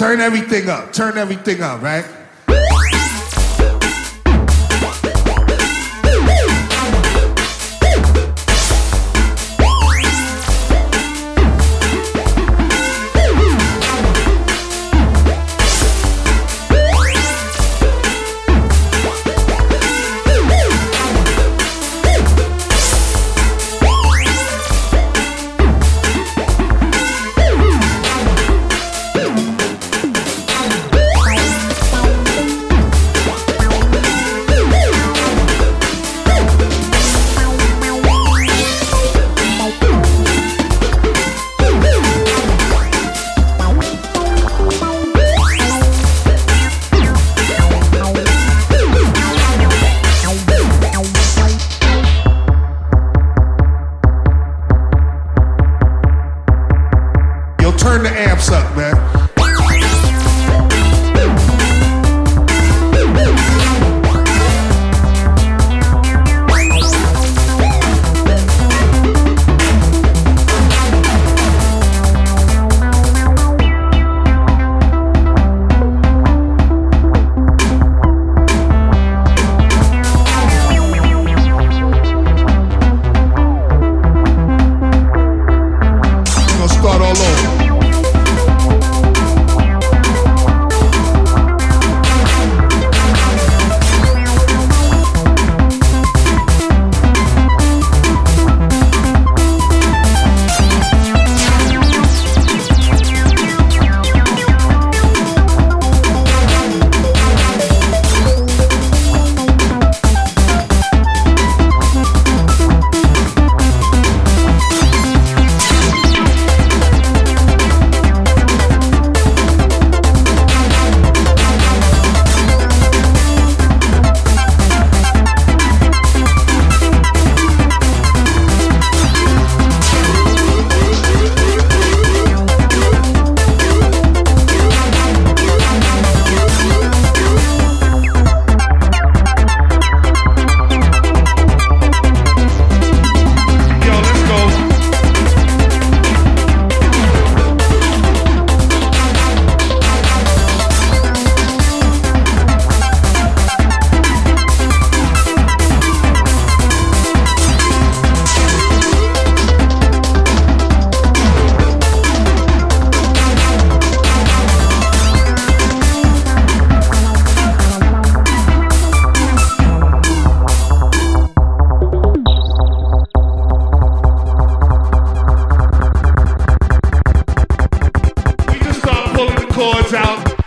Turn everything up. Turn everything up, right? Turn the amps up, man. Start all over. Out.